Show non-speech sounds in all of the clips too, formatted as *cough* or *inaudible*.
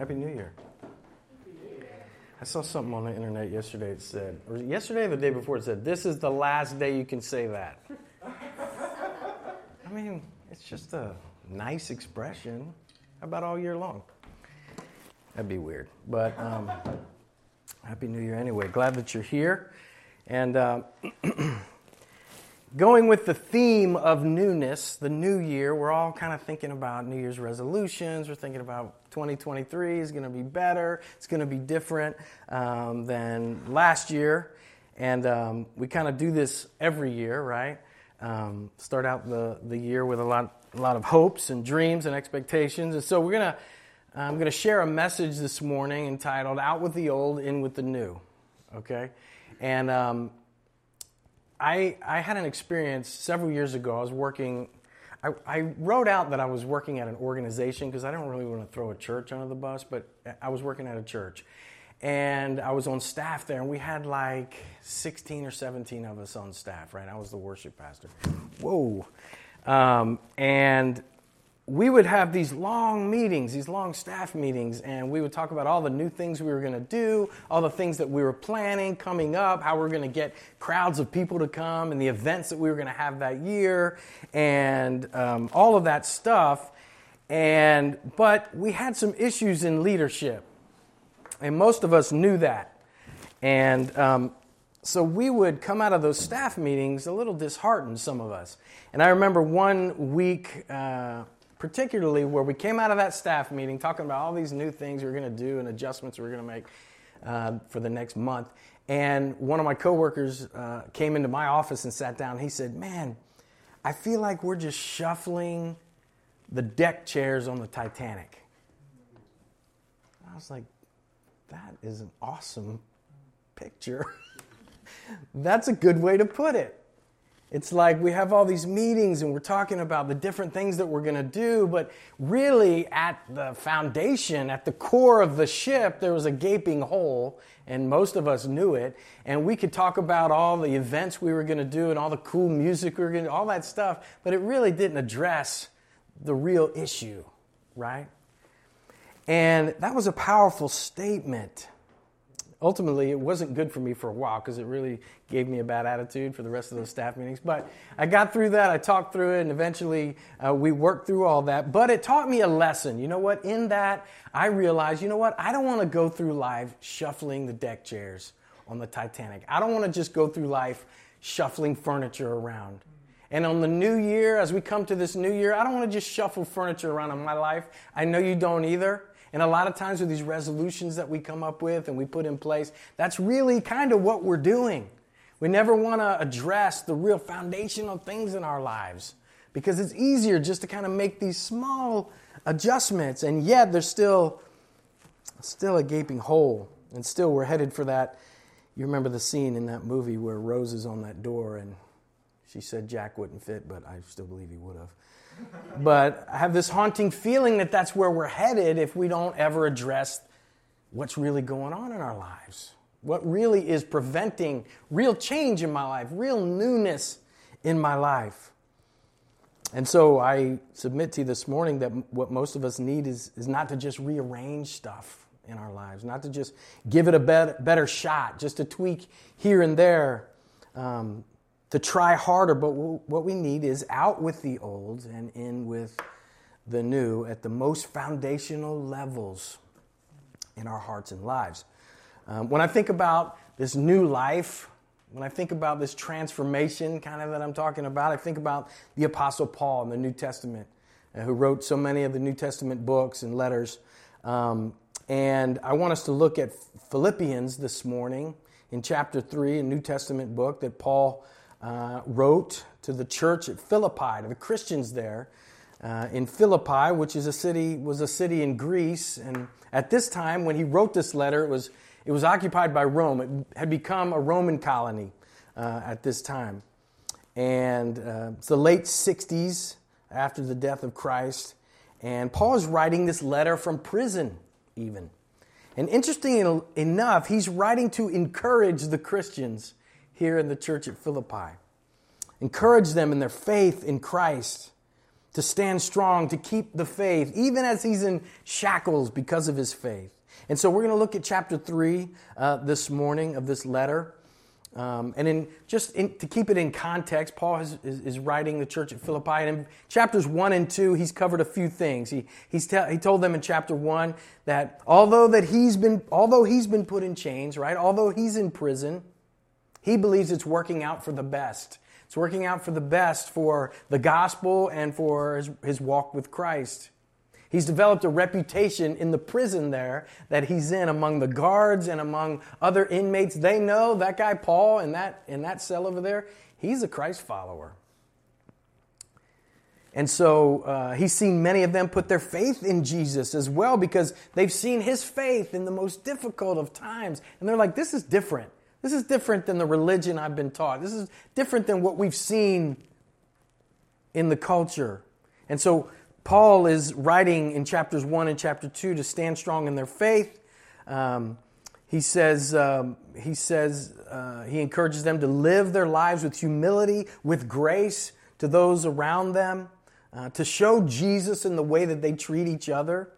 Happy New Year. I saw something on the internet yesterday that said, or yesterday or the day before, it said, This is the last day you can say that. I mean, it's just a nice expression. How about all year long? That'd be weird. But um, Happy New Year anyway. Glad that you're here. And uh, *clears throat* going with the theme of newness, the new year, we're all kind of thinking about New Year's resolutions. We're thinking about 2023 is going to be better, it's going to be different um, than last year. And um, we kind of do this every year, right? Um, start out the, the year with a lot, a lot of hopes and dreams and expectations. And so we're going to, I'm going to share a message this morning entitled Out with the Old, In with the New. Okay? And um, I, I had an experience several years ago. I was working, I, I wrote out that I was working at an organization because I don't really want to throw a church under the bus, but I was working at a church. And I was on staff there, and we had like 16 or 17 of us on staff, right? I was the worship pastor. Whoa. Um, and we would have these long meetings, these long staff meetings, and we would talk about all the new things we were going to do, all the things that we were planning coming up, how we are going to get crowds of people to come, and the events that we were going to have that year, and um, all of that stuff. And but we had some issues in leadership, and most of us knew that. And um, so we would come out of those staff meetings a little disheartened, some of us. And I remember one week. Uh, particularly where we came out of that staff meeting talking about all these new things we are going to do and adjustments we are going to make uh, for the next month. And one of my coworkers uh, came into my office and sat down. He said, Man, I feel like we're just shuffling the deck chairs on the Titanic. I was like, That is an awesome picture. *laughs* That's a good way to put it. It's like we have all these meetings and we're talking about the different things that we're going to do, but really at the foundation, at the core of the ship, there was a gaping hole, and most of us knew it. And we could talk about all the events we were going to do and all the cool music we were going to do, all that stuff, but it really didn't address the real issue, right? And that was a powerful statement ultimately, it wasn't good for me for a while because it really gave me a bad attitude for the rest of those staff meetings. But I got through that, I talked through it, and eventually uh, we worked through all that. But it taught me a lesson. You know what? In that, I realized, you know what? I don't want to go through life shuffling the deck chairs on the Titanic. I don't want to just go through life shuffling furniture around. And on the new year, as we come to this new year, I don't want to just shuffle furniture around in my life. I know you don't either. And a lot of times with these resolutions that we come up with and we put in place, that's really kind of what we're doing. We never want to address the real foundational things in our lives because it's easier just to kind of make these small adjustments and yet there's still still a gaping hole. And still we're headed for that. You remember the scene in that movie where Rose is on that door and she said Jack wouldn't fit but I still believe he would have but I have this haunting feeling that that's where we're headed if we don't ever address what's really going on in our lives. What really is preventing real change in my life, real newness in my life. And so I submit to you this morning that what most of us need is, is not to just rearrange stuff in our lives, not to just give it a better, better shot, just to tweak here and there, um, to try harder, but what we need is out with the old and in with the new at the most foundational levels in our hearts and lives. Um, when I think about this new life, when I think about this transformation kind of that I'm talking about, I think about the Apostle Paul in the New Testament, uh, who wrote so many of the New Testament books and letters. Um, and I want us to look at Philippians this morning in chapter 3, a New Testament book that Paul uh, wrote to the church at Philippi, to the Christians there uh, in Philippi, which is a city was a city in Greece. And at this time, when he wrote this letter, it was it was occupied by Rome. It had become a Roman colony uh, at this time, and uh, it's the late '60s after the death of Christ. And Paul is writing this letter from prison, even. And interesting enough, he's writing to encourage the Christians here in the church at Philippi. Encourage them in their faith in Christ. to stand strong, to keep the faith, even as he's in shackles because of his faith. And so we're going to look at chapter 3 uh, this morning of this letter. Um, and in just in, to keep it in context, Paul is, is, is, writing the church at Philippi. And in chapters 1 and 2, he's covered a few things. He, he's te- he told them in chapter 1 that although, that he's been, although he's been put in chains, right, although he's in prison, he believes it's working out for the best. It's working out for the best for the gospel and for his, his walk with Christ. He's developed a reputation in the prison there that he's in among the guards and among other inmates. They know that guy Paul in that, in that cell over there, he's a Christ follower. And so uh, he's seen many of them put their faith in Jesus as well because they've seen his faith in the most difficult of times. And they're like, this is different. This is different than the religion I've been taught. This is different than what we've seen in the culture. And so Paul is writing in chapters 1 and chapter 2 to stand strong in their faith. Um, he says, um, he, says uh, he encourages them to live their lives with humility, with grace to those around them, uh, to show Jesus in the way that they treat each other.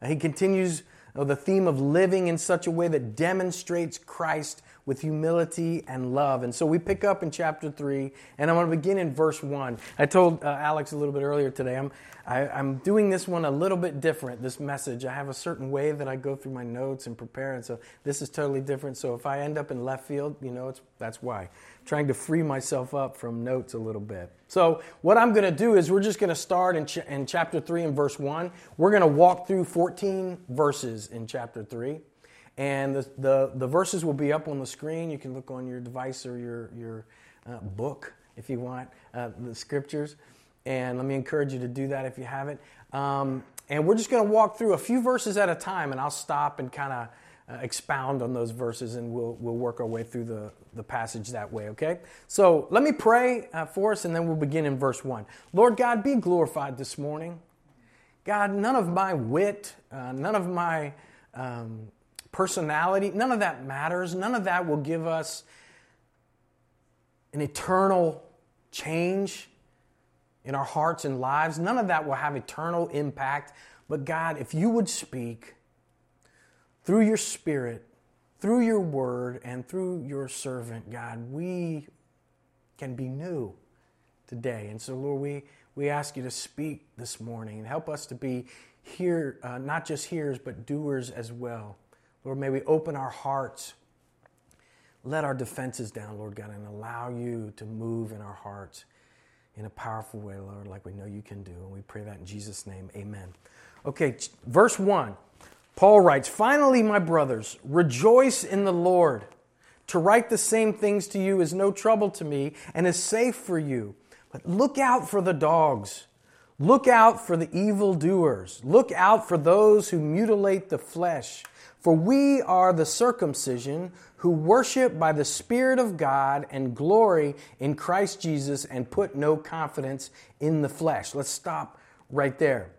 Uh, he continues uh, the theme of living in such a way that demonstrates Christ with humility and love. And so we pick up in chapter 3, and I'm going to begin in verse 1. I told uh, Alex a little bit earlier today, I'm, I, am i am doing this one a little bit different, this message. I have a certain way that I go through my notes and prepare, and so this is totally different. So if I end up in left field, you know, it's, that's why. I'm trying to free myself up from notes a little bit. So what I'm going to do is we're just going to start in, ch- in chapter 3 and verse 1. We're going to walk through 14 verses in chapter 3. And the, the, the, verses will be up on the screen. You can look on your device or your, your uh, book if you want, uh, the scriptures. And let me encourage you to do that if you haven't. Um, and we're just going to walk through a few verses at a time, and I'll stop and kind of uh, expound on those verses, and we'll, we'll work our way through the, the passage that way, okay? So let me pray uh, for us, and then we'll begin in verse 1. Lord God, be glorified this morning. God, none of my wit, uh, none of my um, personality, none of that matters. None of that will give us an eternal change in our hearts and lives. None of that will have eternal impact. But God, if you would speak through your Spirit, through your word, and through your servant, God, we can be new today. And so, Lord, we, we ask you to speak this morning and help us to be here, uh, not just hearers, but doers as well. Lord, may we open our hearts, let our defenses down, Lord God, and allow you to move in our hearts in a powerful way, Lord, like we know you can do. And we pray that in Jesus' name. Amen. Okay, verse 1. Paul writes, Finally, my brothers, rejoice in the Lord. To write the same things to you is no trouble to me and is safe for you. But look out for the dogs. Look out for the evildoers. Look out for those who mutilate the flesh. For we are the circumcision who worship by the Spirit of God and glory in Christ Jesus and put no confidence in the flesh. Let's stop right there.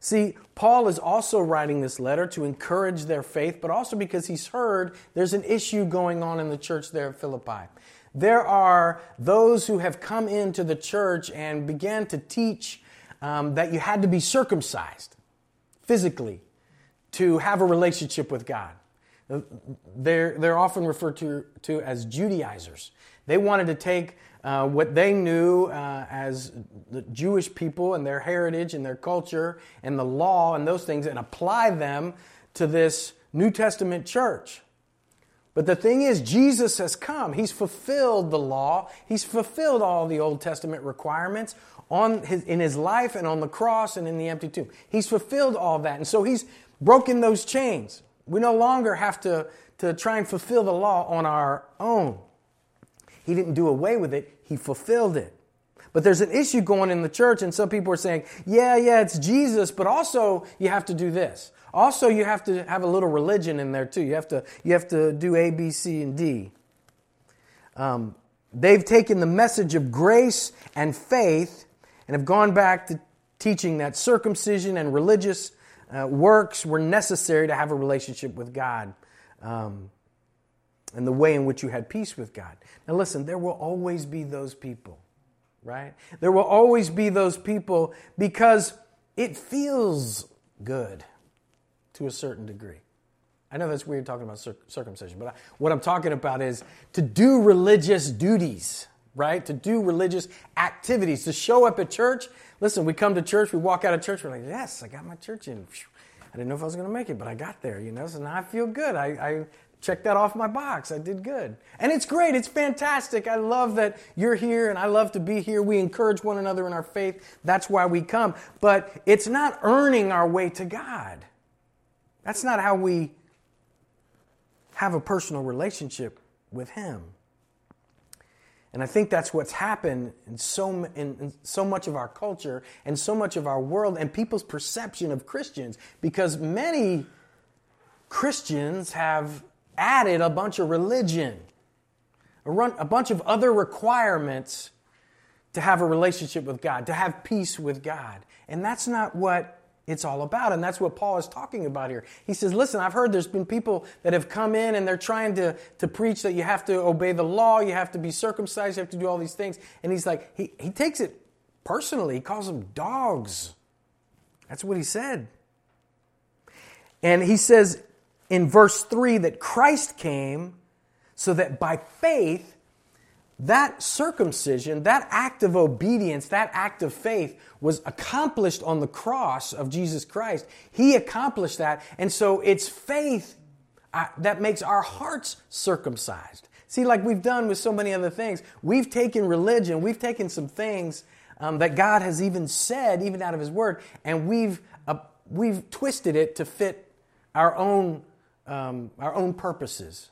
See, Paul is also writing this letter to encourage their faith, but also because he's heard there's an issue going on in the church there at Philippi. There are those who have come into the church and began to teach um, that you had to be circumcised physically to have a relationship with God. They're, they're often referred to, to as Judaizers. They wanted to take uh, what they knew uh, as the Jewish people and their heritage and their culture and the law and those things and apply them to this New Testament church. But the thing is, Jesus has come. He's fulfilled the law. He's fulfilled all the Old Testament requirements on his, in his life and on the cross and in the empty tomb. He's fulfilled all that. And so he's broken those chains. We no longer have to, to try and fulfill the law on our own. He didn't do away with it, He fulfilled it. But there's an issue going in the church, and some people are saying, yeah, yeah, it's Jesus, but also you have to do this. Also, you have to have a little religion in there too. You have to, you have to do A, B, C, and D. Um, they've taken the message of grace and faith and have gone back to teaching that circumcision and religious uh, works were necessary to have a relationship with God um, and the way in which you had peace with God. Now, listen, there will always be those people. right? There will always be those people because it feels good to a certain degree. I know that's weird talking about circumcision, but what I'm talking about is to do religious duties, right? To do religious activities, to show up at church. Listen, we come to church, we walk out of church, we're like, yes, I got my church in. I didn't know if I was going to make it, but I got there, you know, so now I feel good. I, I checked that off my box. I did good. And it's great. It's fantastic. I love that you're here and I love to be here. We encourage one another in our faith. That's why we come. But it's not earning our way to God. That's not how we have a personal relationship with Him. And I think that's what's happened in so, in, in, so much of our culture and so much of our world and people's perception of Christians because many Christians have added a bunch of religion, a, run, a bunch of other requirements to have a relationship with God, to have peace with God. And that's not what it's all about. And that's what Paul is talking about here. He says, Listen, I've heard there's been people that have come in and they're trying to, to preach that you have to obey the law, you have to be circumcised, you have to do all these things. And he's like, he, he takes it personally. He calls them dogs. That's what he said. And he says in verse 3 that Christ came so that by faith that circumcision, that act of obedience, that act of faith was accomplished on the cross of Jesus Christ. He accomplished that. And so it's faith uh, that makes our hearts circumcised. See, like we've done with so many other things, we've taken religion, we've taken some things um, that God has even said, even out of His Word, and we've, uh, we've twisted it to fit our own, um, our own purposes.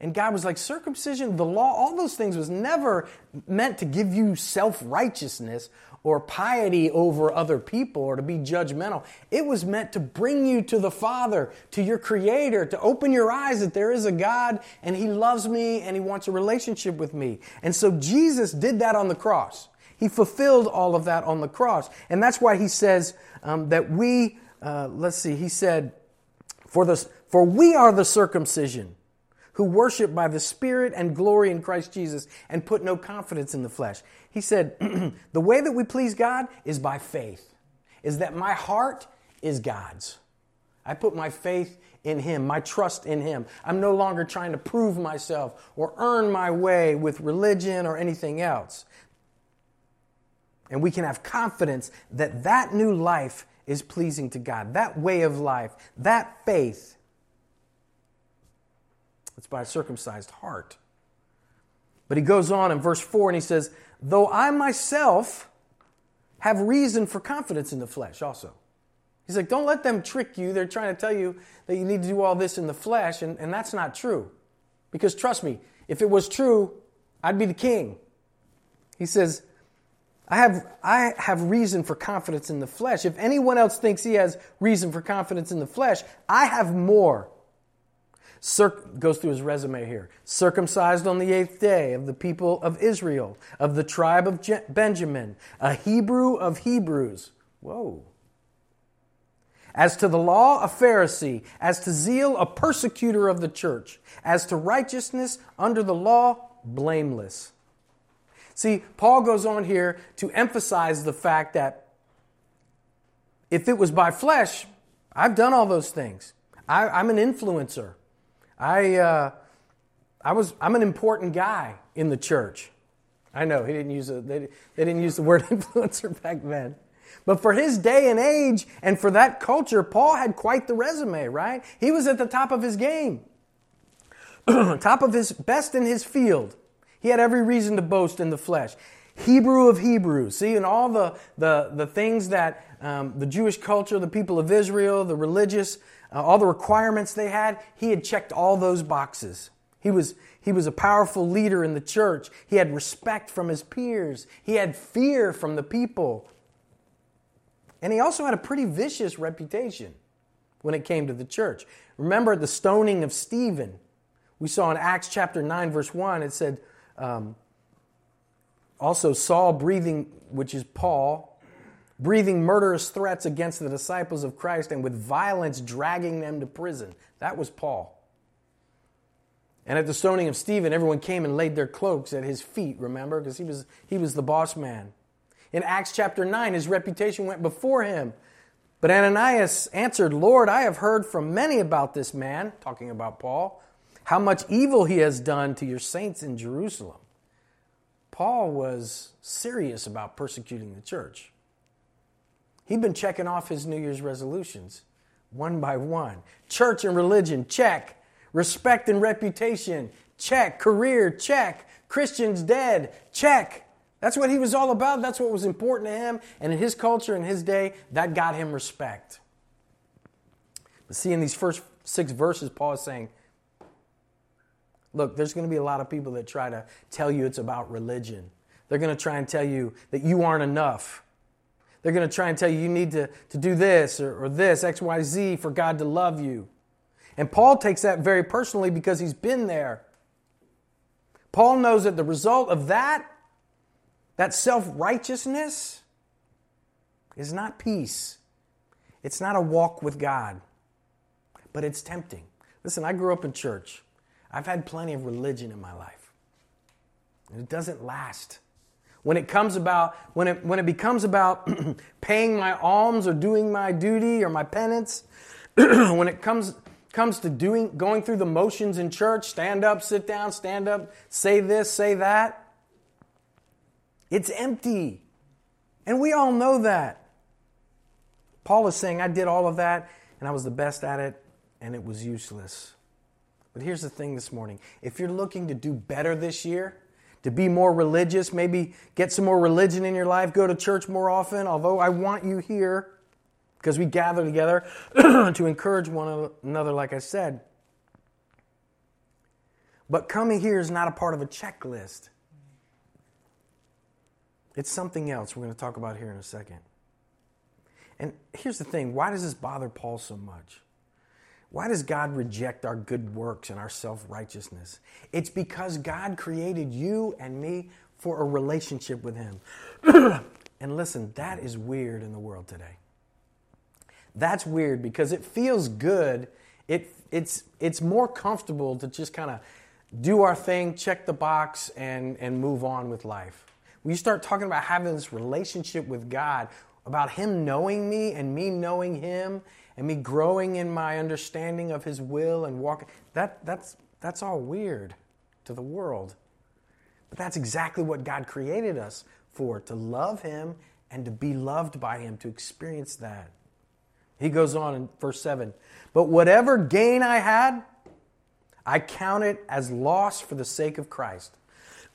And God was like, circumcision, the law, all those things was never meant to give you self righteousness or piety over other people or to be judgmental. It was meant to bring you to the Father, to your Creator, to open your eyes that there is a God and He loves me and He wants a relationship with me. And so Jesus did that on the cross. He fulfilled all of that on the cross. And that's why He says um, that we, uh, let's see, He said, for, the, for we are the circumcision who worship by the Spirit and glory in Christ Jesus and put no confidence in the flesh. He said, *clears throat* The way that we please God is by faith, is that my heart is God's. I put my faith in Him, my trust in Him. I'm no longer trying to prove myself or earn my way with religion or anything else. And we can have confidence that that new life is pleasing to God. That way of life, that faith it's by a circumcised heart. But he goes on in verse 4 and he says, Though I myself have reason for confidence in the flesh also. He's like, Don't let them trick you. They're trying to tell you that you need to do all this in the flesh, and, and that's not true. Because trust me, if it was true, I'd be the king. He says, I have, I have reason for confidence in the flesh. If anyone else thinks he has reason for confidence in the flesh, I have more. Circ- goes through his resume here. Circumcised on the eighth day of the people of Israel, of the tribe of Je- Benjamin, a Hebrew of Hebrews. Whoa. As to the law, a Pharisee. As to zeal, a persecutor of the church. As to righteousness under the law, blameless. See, Paul goes on here to emphasize the fact that if it was by flesh, I've done all those things. I, am an influencer. I, uh, I was, I'm an important guy in the church. I know he didn't use a, they, they didn't use the word *laughs* influencer back then. But for his day and age and for that culture, Paul had quite the resume, right? He was at the top of his game, *clears throat* top of his best in his field. He had every reason to boast in the flesh. Hebrew of Hebrews. See, and all the, the, the things that um, the Jewish culture, the people of Israel, the religious uh, all the requirements they had, he had checked all those boxes. He was, he was a powerful leader in the church. He had respect from his peers. He had fear from the people. And he also had a pretty vicious reputation when it came to the church. Remember the stoning of Stephen? We saw in Acts chapter 9, verse 1, it said, um, also Saul breathing, which is Paul, breathing murderous threats against the disciples of Christ and with violence dragging them to prison. That was Paul. And at the stoning of Stephen, everyone came and laid their cloaks at his feet, remember? Because he was, he was the boss man. In Acts chapter 9, his reputation went before him. But Ananias answered, Lord, I have heard from many about this man, talking about Paul, how much evil he has done to your saints in Jerusalem. Paul was serious about persecuting the church. He'd been checking off his New Year's resolutions one by one. Church and religion, check. Respect and reputation, check. Career, check. Christians dead, check. That's what he was all about. That's what was important to him. And in his culture, in his day, that got him respect. But see, in these first six verses, Paul is saying, look, there's going to be a lot of people that try to tell you it's about religion. They're going to try and tell you that you aren't enough. They're going to try and tell you you need to, to do this or, or this, X, Y, Z, for God to love you. And Paul takes that very personally because he's been there. Paul knows that the result of that that self righteousness is not peace. It's not a walk with God, but it's tempting. Listen, I grew up in church. I've had plenty of religion in my life. And it doesn't last. When it comes about, when it, when it becomes about *clears throat* paying my alms or doing my duty or my penance, *clears throat* when it comes, comes to doing, going through the motions in church, stand up, sit down, stand up, say this, say that, it's empty. And we all know that. Paul is saying, I did all of that and I was the best at it and it was useless. But here's the thing this morning if you're looking to do better this year, to be more religious, maybe get some more religion in your life, go to church more often, although I want you here because we gather together *clears throat* to encourage one another, like I said. But coming here is not a part of a checklist. It's something else we're going to talk about here in a second. And here's the thing why does this bother Paul so much? Why does God reject our good works and our self righteousness? It's because God created you and me for a relationship with Him. *clears throat* and listen, that is weird in the world today. That's weird because it feels good. It, it's, it's more comfortable to just kind of do our thing, check the box, and, and move on with life. When you start talking about having this relationship with God, about Him knowing me and me knowing Him and me growing in my understanding of His will and walking, that, that's, that's all weird to the world. But that's exactly what God created us for to love Him and to be loved by Him, to experience that. He goes on in verse 7 But whatever gain I had, I count it as loss for the sake of Christ.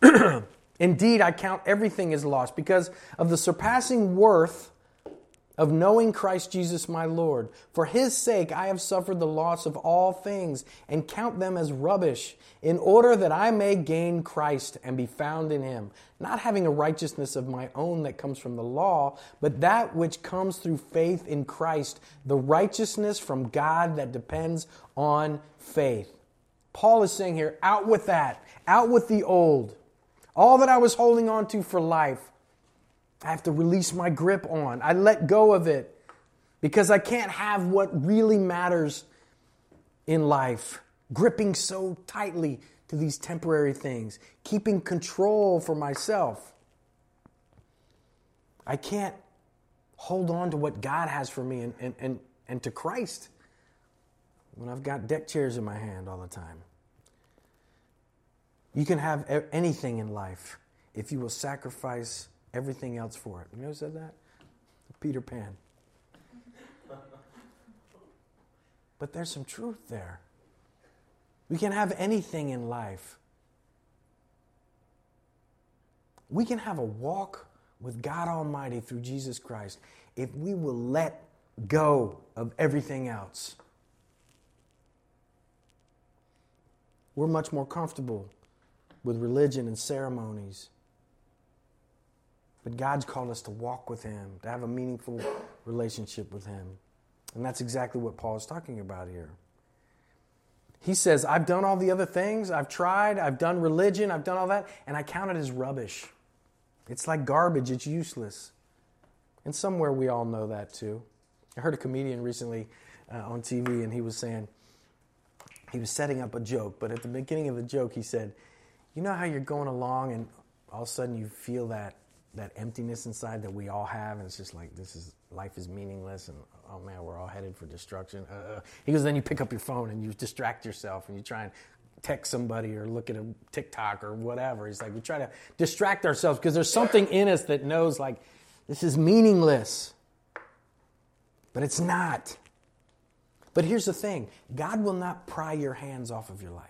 *clears throat* Indeed, I count everything as loss because of the surpassing worth of knowing Christ Jesus my Lord. For his sake I have suffered the loss of all things and count them as rubbish, in order that I may gain Christ and be found in him, not having a righteousness of my own that comes from the law, but that which comes through faith in Christ, the righteousness from God that depends on faith. Paul is saying here, out with that, out with the old. All that I was holding on to for life, I have to release my grip on. I let go of it because I can't have what really matters in life, gripping so tightly to these temporary things, keeping control for myself. I can't hold on to what God has for me and, and, and, and to Christ when I've got deck chairs in my hand all the time. You can have anything in life if you will sacrifice everything else for it. You know who said that? Peter Pan. But there's some truth there. We can have anything in life. We can have a walk with God Almighty through Jesus Christ if we will let go of everything else. We're much more comfortable with religion and ceremonies. But God's called us to walk with Him, to have a meaningful relationship with Him. And that's exactly what Paul is talking about here. He says, I've done all the other things. I've tried. I've done religion. I've done all that. And I count it as rubbish. It's like garbage. It's useless. And somewhere we all know that too. I heard a comedian recently uh, on TV, and he was saying, he was setting up a joke, but at the beginning of the joke, he said, You know how you're going along and all of a sudden you feel that, that emptiness inside that we all have, and it's just like, this is life is meaningless, and oh man, we're all headed for destruction. Uh, uh. he goes, Then you pick up your phone and you distract yourself and you try and text somebody or look at a TikTok or whatever. He's like, we try to distract ourselves because there's something in us that knows, like, this is meaningless. But it's not. But here's the thing God will not pry your hands off of your life.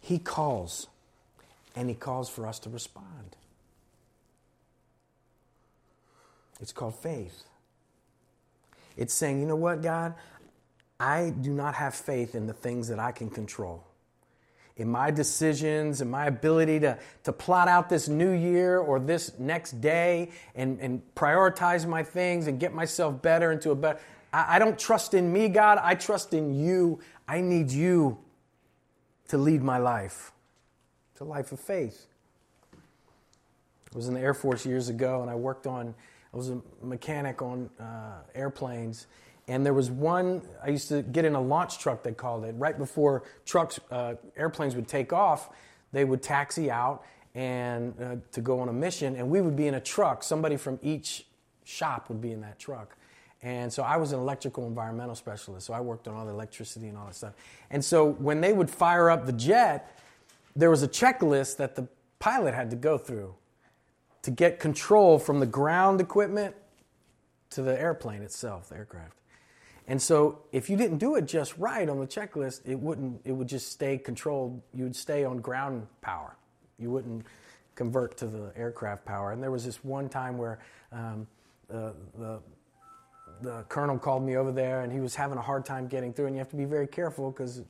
He calls, and He calls for us to respond. It's called faith. It's saying, you know what, God? I do not have faith in the things that I can control. In my decisions, in my ability to, to plot out this new year or this next day and, and prioritize my things and get myself better into a better. I, I don't trust in me, God. I trust in you. I need you to lead my life. It's a life of faith. I was in the Air Force years ago and I worked on, I was a mechanic on uh, airplanes. And there was one, I used to get in a launch truck, they called it. Right before trucks, uh, airplanes would take off, they would taxi out and uh, to go on a mission, and we would be in a truck. Somebody from each shop would be in that truck. And so I was an electrical environmental specialist, so I worked on all the electricity and all that stuff. And so when they would fire up the jet, there was a checklist that the pilot had to go through to get control from the ground equipment to the airplane itself, the aircraft. And so if you didn't do it just right on the checklist, it wouldn't it would just stay controlled. You would stay on ground power. You wouldn't convert to the aircraft power. And there was this one time where um, the the colonel called me over there and he was having a hard time getting through and you have to be very careful because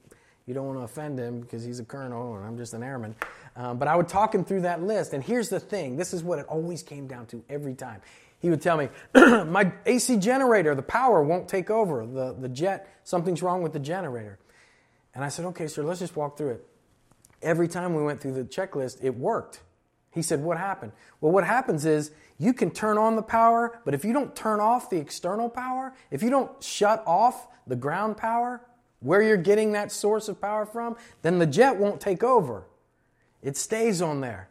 you don't want to offend him because he's a colonel and i'm just an airman um, but i would talk him through that list. And here's the thing. This is what it always came down to every time. He would tell me *clears throat* my ac generator the power won't take over. The, the jet something's wrong with the generator. And i said okay sir let's just walk through it. Every time we went through the checklist it worked. He said, What happened? Well, what happens is you can turn on the power, but if you don't turn off the external power, if you don't shut off the ground power, where you're getting that source of power from, then the jet won't take over. It stays on there.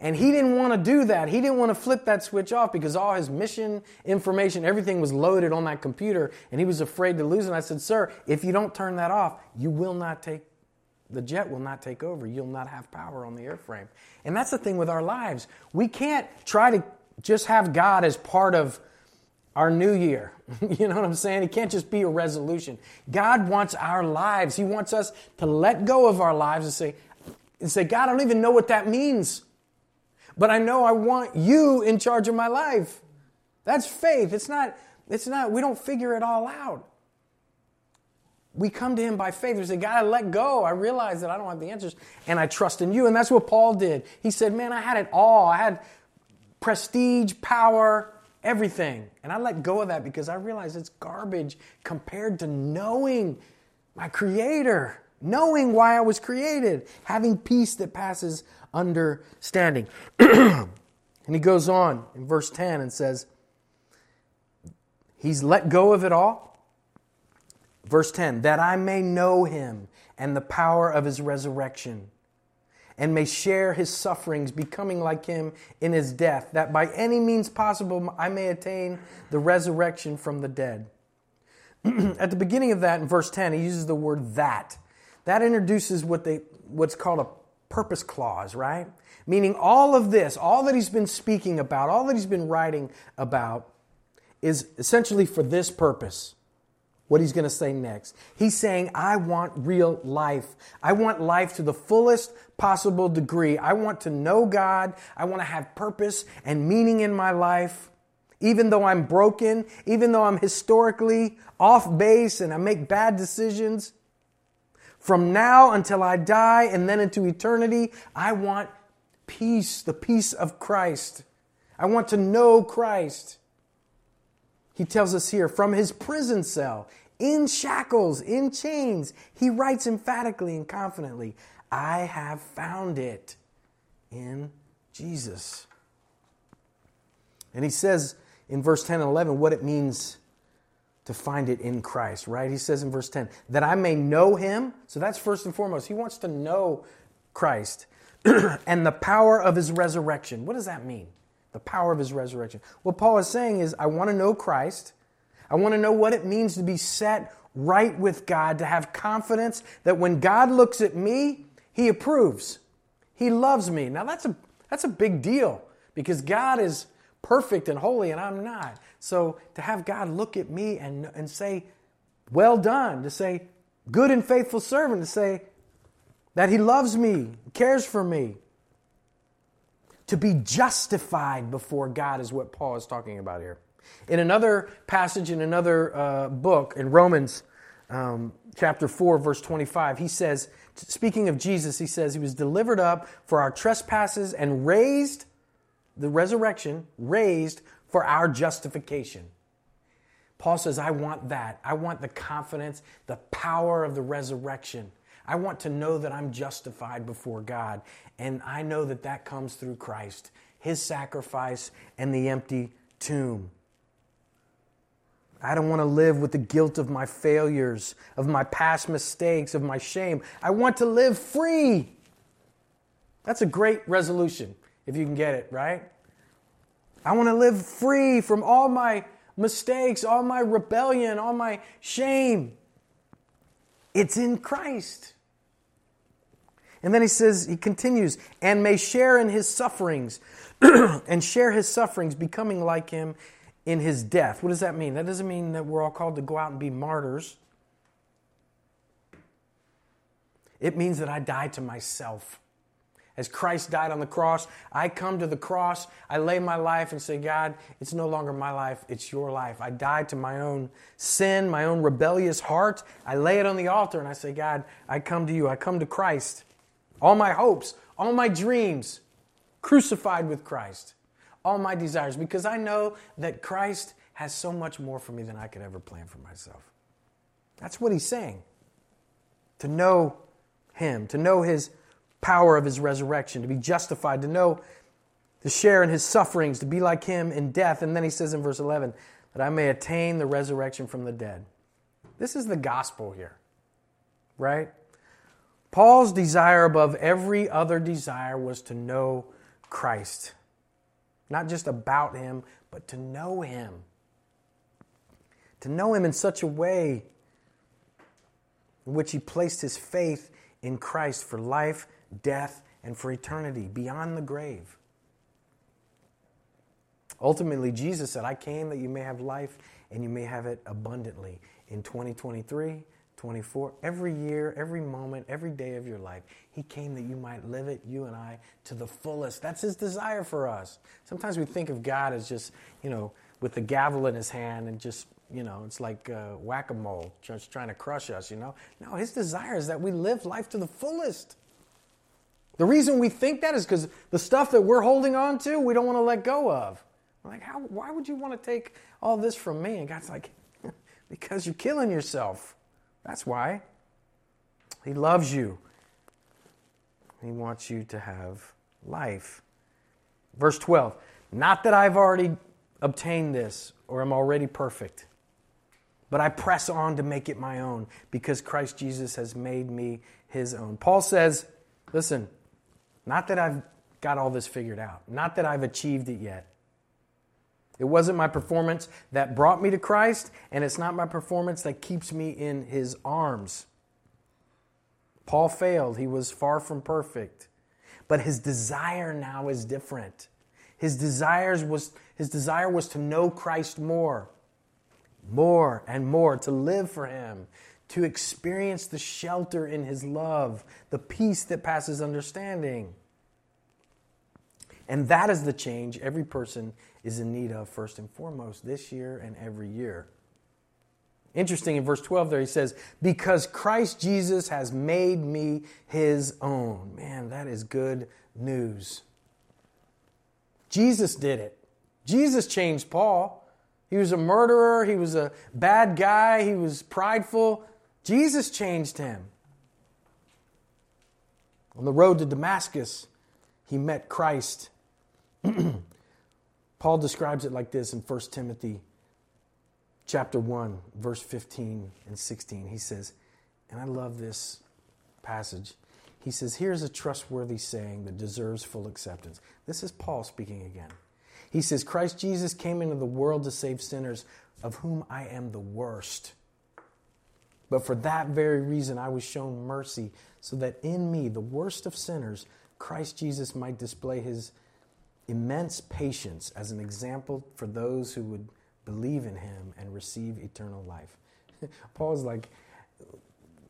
And he didn't want to do that. He didn't want to flip that switch off because all his mission information, everything was loaded on that computer, and he was afraid to lose it. And I said, Sir, if you don't turn that off, you will not take the jet will not take over. You'll not have power on the airframe. And that's the thing with our lives. We can't try to just have God as part of our new year. *laughs* you know what I'm saying? It can't just be a resolution. God wants our lives. He wants us to let go of our lives and say, and say, God, I don't even know what that means. But I know I want you in charge of my life. That's faith. It's not, it's not, we don't figure it all out we come to him by faith. We say, God, I let go. I realize that I don't have the answers, and I trust in you. And that's what Paul did. He said, Man, I had it all. I had prestige, power, everything. And I let go of that because I realized it's garbage compared to knowing my Creator, knowing why I was created, having peace that passes understanding. *clears throat* and he goes on in verse 10 and says, He's let go of it all Verse 10 that I may know him and the power of his resurrection, and may share his sufferings, becoming like him in his death, that by any means possible I may attain the resurrection from the dead. *clears throat* At the beginning of that, in verse 10, he uses the word that. That introduces what they, what's called a purpose clause, right? Meaning all of this, all that he's been speaking about, all that he's been writing about, is essentially for this purpose what he's going to say next. He's saying, I want real life. I want life to the fullest possible degree. I want to know God. I want to have purpose and meaning in my life. Even though I'm broken, even though I'm historically off base and I make bad decisions, from now until I die and then into eternity, I want peace, the peace of Christ. I want to know Christ. He tells us here from his prison cell, in shackles, in chains, he writes emphatically and confidently, I have found it in Jesus. And he says in verse 10 and 11 what it means to find it in Christ, right? He says in verse 10, that I may know him. So that's first and foremost. He wants to know Christ *clears throat* and the power of his resurrection. What does that mean? The power of his resurrection. What Paul is saying is, I want to know Christ. I want to know what it means to be set right with God, to have confidence that when God looks at me, he approves. He loves me. Now that's a that's a big deal because God is perfect and holy and I'm not. So to have God look at me and, and say, well done, to say, good and faithful servant, to say that he loves me, cares for me. To be justified before God is what Paul is talking about here. In another passage, in another uh, book, in Romans um, chapter 4, verse 25, he says, speaking of Jesus, he says, He was delivered up for our trespasses and raised, the resurrection, raised for our justification. Paul says, I want that. I want the confidence, the power of the resurrection. I want to know that I'm justified before God. And I know that that comes through Christ, his sacrifice, and the empty tomb. I don't want to live with the guilt of my failures, of my past mistakes, of my shame. I want to live free. That's a great resolution, if you can get it, right? I want to live free from all my mistakes, all my rebellion, all my shame. It's in Christ. And then he says, he continues, and may share in his sufferings, *clears throat* and share his sufferings, becoming like him in his death. What does that mean? That doesn't mean that we're all called to go out and be martyrs. It means that I die to myself. As Christ died on the cross, I come to the cross, I lay my life and say, God, it's no longer my life, it's your life. I die to my own sin, my own rebellious heart. I lay it on the altar and I say, God, I come to you, I come to Christ. All my hopes, all my dreams, crucified with Christ all my desires because I know that Christ has so much more for me than I could ever plan for myself. That's what he's saying. To know him, to know his power of his resurrection, to be justified, to know, to share in his sufferings, to be like him in death. And then he says in verse 11, that I may attain the resurrection from the dead. This is the gospel here, right? Paul's desire above every other desire was to know Christ. Not just about Him, but to know Him. To know Him in such a way in which He placed His faith in Christ for life, death, and for eternity beyond the grave. Ultimately, Jesus said, I came that you may have life and you may have it abundantly in 2023 24, every year, every moment, every day of your life. He came that you might live it, you and I, to the fullest. That's His desire for us. Sometimes we think of God as just, you know, with the gavel in His hand and just, you know, it's like uh, whack a mole, just trying to crush us, you know. No, His desire is that we live life to the fullest. The reason we think that is because the stuff that we're holding on to, we don't want to let go of. Like, how, why would you want to take all this from me? And God's like, *laughs* because you're killing yourself. That's why. He loves you. He wants you to have life. Verse 12 Not that I've already obtained this or am already perfect, but I press on to make it my own because Christ Jesus has made me his own. Paul says, Listen, not that I've got all this figured out, not that I've achieved it yet. It wasn't my performance that brought me to Christ, and it's not my performance that keeps me in his arms. Paul failed. He was far from perfect. But his desire now is different. His desires was his desire was to know Christ more. More and more to live for him, to experience the shelter in his love, the peace that passes understanding. And that is the change every person is in need of first and foremost this year and every year. Interesting in verse 12 there, he says, Because Christ Jesus has made me his own. Man, that is good news. Jesus did it. Jesus changed Paul. He was a murderer, he was a bad guy, he was prideful. Jesus changed him. On the road to Damascus, he met Christ *clears throat* Paul describes it like this in 1 Timothy chapter 1, verse 15 and 16. He says, and I love this passage. He says, Here's a trustworthy saying that deserves full acceptance. This is Paul speaking again. He says, Christ Jesus came into the world to save sinners, of whom I am the worst. But for that very reason, I was shown mercy, so that in me, the worst of sinners, Christ Jesus might display his immense patience as an example for those who would believe in him and receive eternal life. *laughs* Paul's like,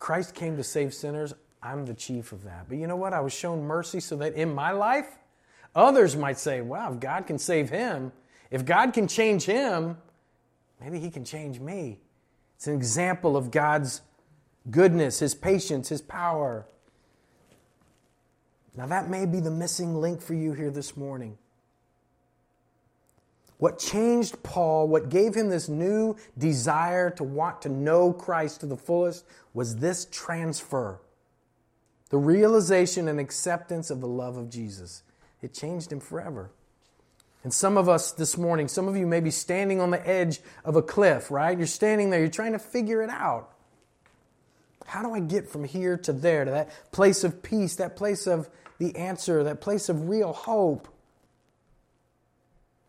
Christ came to save sinners. I'm the chief of that. But you know what? I was shown mercy so that in my life, others might say, wow, if God can save him, if God can change him, maybe he can change me. It's an example of God's goodness, his patience, his power. Now, that may be the missing link for you here this morning. What changed Paul, what gave him this new desire to want to know Christ to the fullest, was this transfer the realization and acceptance of the love of Jesus. It changed him forever. And some of us this morning, some of you may be standing on the edge of a cliff, right? You're standing there, you're trying to figure it out. How do I get from here to there, to that place of peace, that place of the answer, that place of real hope?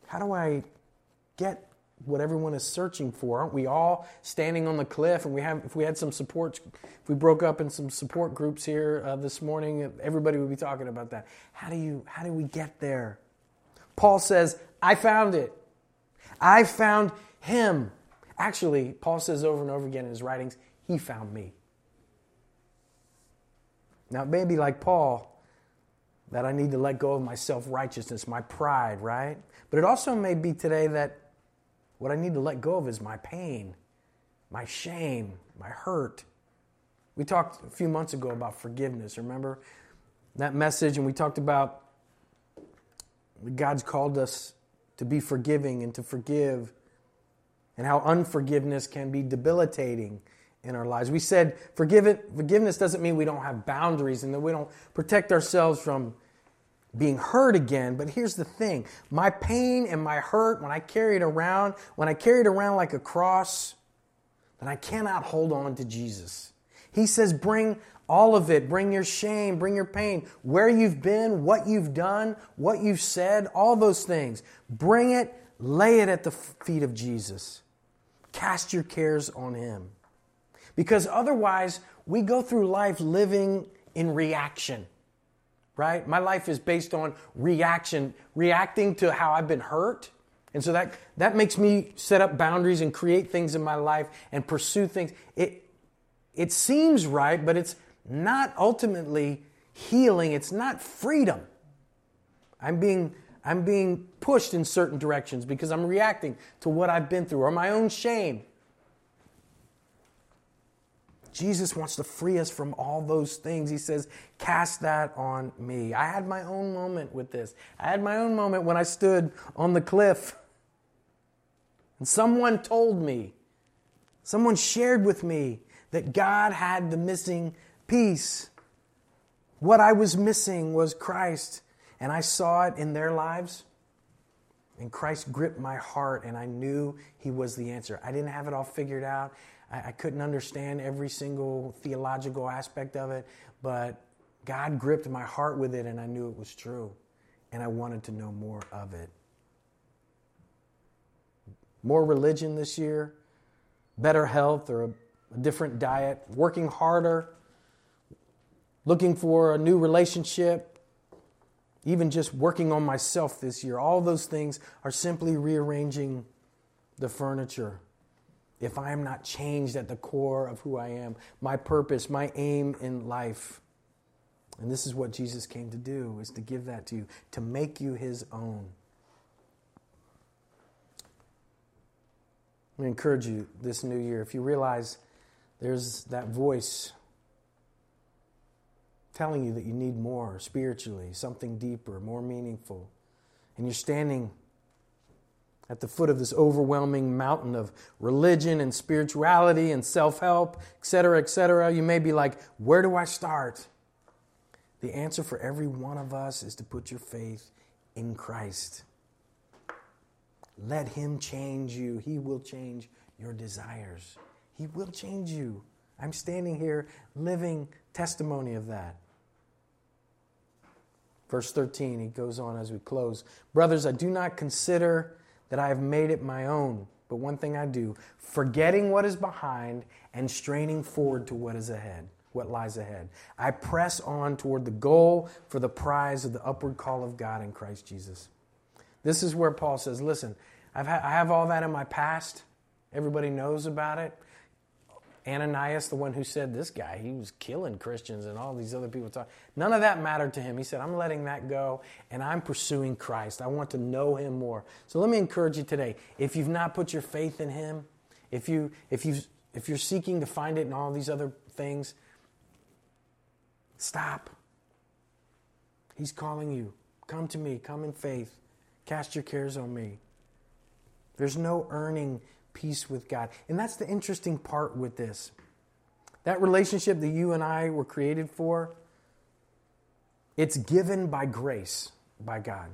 How do I get what everyone is searching for? Aren't we all standing on the cliff? And we have, if we had some support, if we broke up in some support groups here uh, this morning, everybody would be talking about that. How do you, how do we get there? Paul says, "I found it. I found him." Actually, Paul says over and over again in his writings, "He found me." Now, it may be like Paul that I need to let go of my self righteousness, my pride, right? But it also may be today that what I need to let go of is my pain, my shame, my hurt. We talked a few months ago about forgiveness, remember? That message, and we talked about God's called us to be forgiving and to forgive, and how unforgiveness can be debilitating in our lives. We said forgive it, forgiveness doesn't mean we don't have boundaries and that we don't protect ourselves from being hurt again. But here's the thing my pain and my hurt, when I carry it around, when I carry it around like a cross, then I cannot hold on to Jesus. He says, bring all of it. Bring your shame, bring your pain, where you've been, what you've done, what you've said, all those things. Bring it, lay it at the feet of Jesus. Cast your cares on Him. Because otherwise, we go through life living in reaction, right? My life is based on reaction, reacting to how I've been hurt. And so that, that makes me set up boundaries and create things in my life and pursue things. It, it seems right, but it's not ultimately healing, it's not freedom. I'm being, I'm being pushed in certain directions because I'm reacting to what I've been through or my own shame. Jesus wants to free us from all those things. He says, Cast that on me. I had my own moment with this. I had my own moment when I stood on the cliff and someone told me, someone shared with me that God had the missing piece. What I was missing was Christ, and I saw it in their lives. And Christ gripped my heart, and I knew He was the answer. I didn't have it all figured out. I, I couldn't understand every single theological aspect of it, but God gripped my heart with it and I knew it was true. And I wanted to know more of it. More religion this year, better health or a, a different diet, working harder, looking for a new relationship, even just working on myself this year. All those things are simply rearranging the furniture if I am not changed at the core of who I am, my purpose, my aim in life. And this is what Jesus came to do, is to give that to you, to make you his own. I encourage you this new year, if you realize there's that voice telling you that you need more spiritually, something deeper, more meaningful, and you're standing at the foot of this overwhelming mountain of religion and spirituality and self help, etc., etc., you may be like, Where do I start? The answer for every one of us is to put your faith in Christ. Let Him change you, He will change your desires. He will change you. I'm standing here living testimony of that. Verse 13, he goes on as we close Brothers, I do not consider that I have made it my own, but one thing I do, forgetting what is behind and straining forward to what is ahead, what lies ahead. I press on toward the goal for the prize of the upward call of God in Christ Jesus. This is where Paul says, Listen, I've ha- I have all that in my past. Everybody knows about it. Ananias, the one who said this guy, he was killing Christians and all these other people talk. None of that mattered to him. He said, I'm letting that go and I'm pursuing Christ. I want to know him more. So let me encourage you today. If you've not put your faith in him, if you if you if you're seeking to find it in all these other things, stop. He's calling you. Come to me, come in faith. Cast your cares on me. There's no earning peace with God. And that's the interesting part with this. That relationship that you and I were created for, it's given by grace, by God.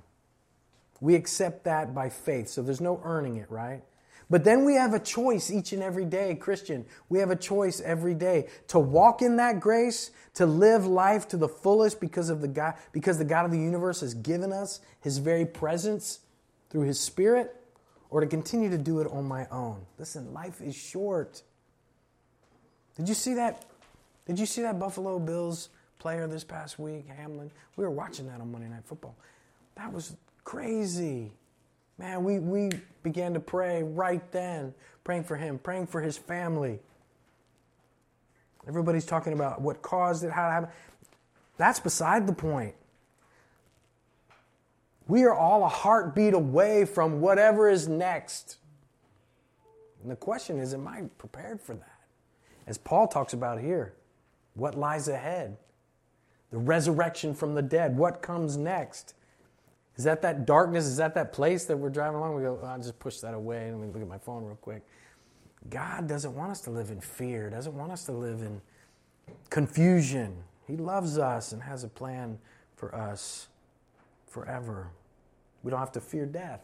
We accept that by faith. So there's no earning it, right? But then we have a choice each and every day, Christian. We have a choice every day to walk in that grace, to live life to the fullest because of the God, because the God of the universe has given us his very presence through his spirit or to continue to do it on my own. Listen, life is short. Did you see that? Did you see that Buffalo Bills player this past week, Hamlin? We were watching that on Monday Night Football. That was crazy. Man, we, we began to pray right then, praying for him, praying for his family. Everybody's talking about what caused it, how it happened. That's beside the point. We are all a heartbeat away from whatever is next. And the question is, am I prepared for that? As Paul talks about here, what lies ahead? The resurrection from the dead. What comes next? Is that that darkness? Is that that place that we're driving along? We go, oh, I'll just push that away. Let me look at my phone real quick. God doesn't want us to live in fear, doesn't want us to live in confusion. He loves us and has a plan for us forever. We don't have to fear death.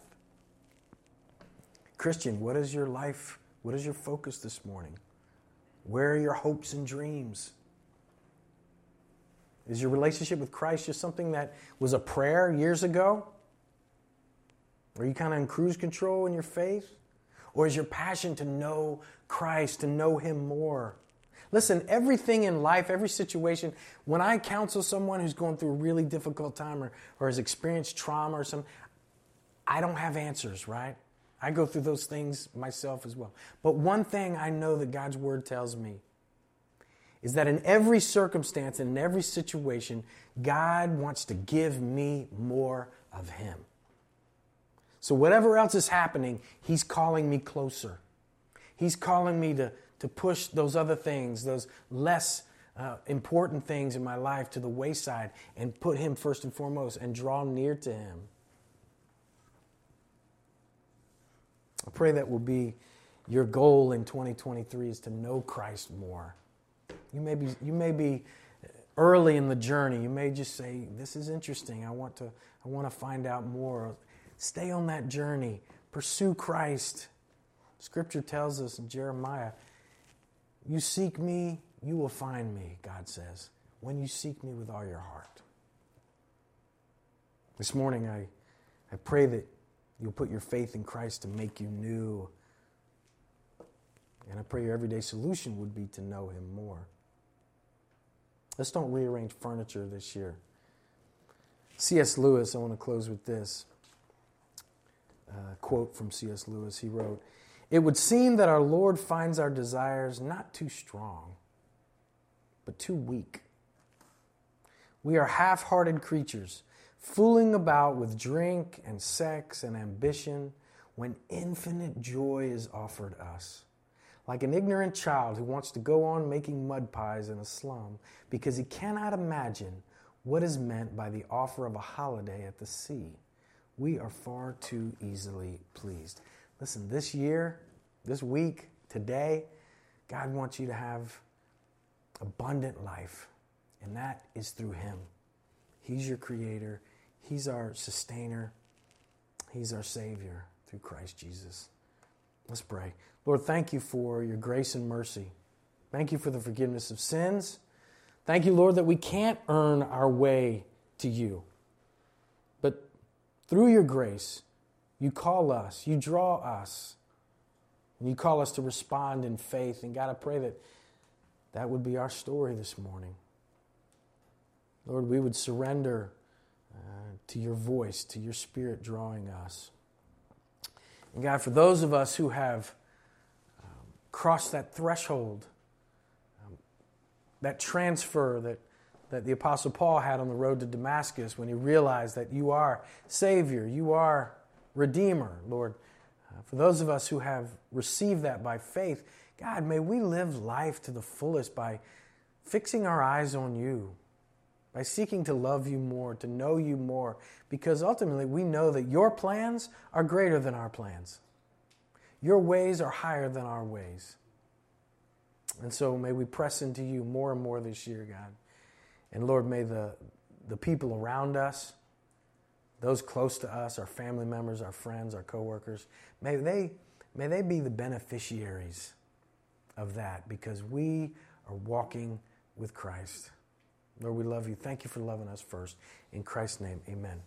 Christian, what is your life? What is your focus this morning? Where are your hopes and dreams? Is your relationship with Christ just something that was a prayer years ago? Are you kind of in cruise control in your faith? Or is your passion to know Christ, to know Him more? Listen, everything in life, every situation, when I counsel someone who's going through a really difficult time or, or has experienced trauma or something, I don't have answers, right? I go through those things myself as well. But one thing I know that God's word tells me is that in every circumstance and in every situation, God wants to give me more of Him. So, whatever else is happening, He's calling me closer. He's calling me to, to push those other things, those less uh, important things in my life to the wayside and put Him first and foremost and draw near to Him. I pray that will be your goal in 2023 is to know Christ more. You may be, you may be early in the journey. You may just say, "This is interesting. I want to, I want to find out more." Stay on that journey. Pursue Christ. Scripture tells us in Jeremiah, "You seek me, you will find me." God says, "When you seek me with all your heart." This morning, I, I pray that You'll put your faith in Christ to make you new. And I pray your everyday solution would be to know Him more. Let's don't rearrange furniture this year. C.S. Lewis, I want to close with this uh, quote from C.S. Lewis. He wrote, It would seem that our Lord finds our desires not too strong, but too weak. We are half hearted creatures fooling about with drink and sex and ambition when infinite joy is offered us. Like an ignorant child who wants to go on making mud pies in a slum because he cannot imagine what is meant by the offer of a holiday at the sea. We are far too easily pleased. Listen, this year, this week, today, God wants you to have abundant life, and that is through Him. He's your creator, He's our sustainer, He's our Savior through Christ Jesus. Let's pray. Lord, thank you for your grace and mercy. Thank you for the forgiveness of sins. Thank you, Lord, that we can't earn our way to you. But through your grace, you call us, you draw us, and you call us to respond in faith. And God, I pray that that would be our story this morning. Lord, we would surrender to your voice, to your spirit drawing us. And God, for those of us who have um, crossed that threshold, um, that transfer that, that the Apostle Paul had on the road to Damascus when he realized that you are Savior, you are Redeemer, Lord, uh, for those of us who have received that by faith, God, may we live life to the fullest by fixing our eyes on you, by seeking to love you more, to know you more, because ultimately we know that your plans are greater than our plans. Your ways are higher than our ways. And so may we press into you more and more this year, God. And Lord, may the, the people around us, those close to us, our family members, our friends, our coworkers, may they, may they be the beneficiaries of that because we are walking with Christ. Lord, we love you. Thank you for loving us first. In Christ's name, amen.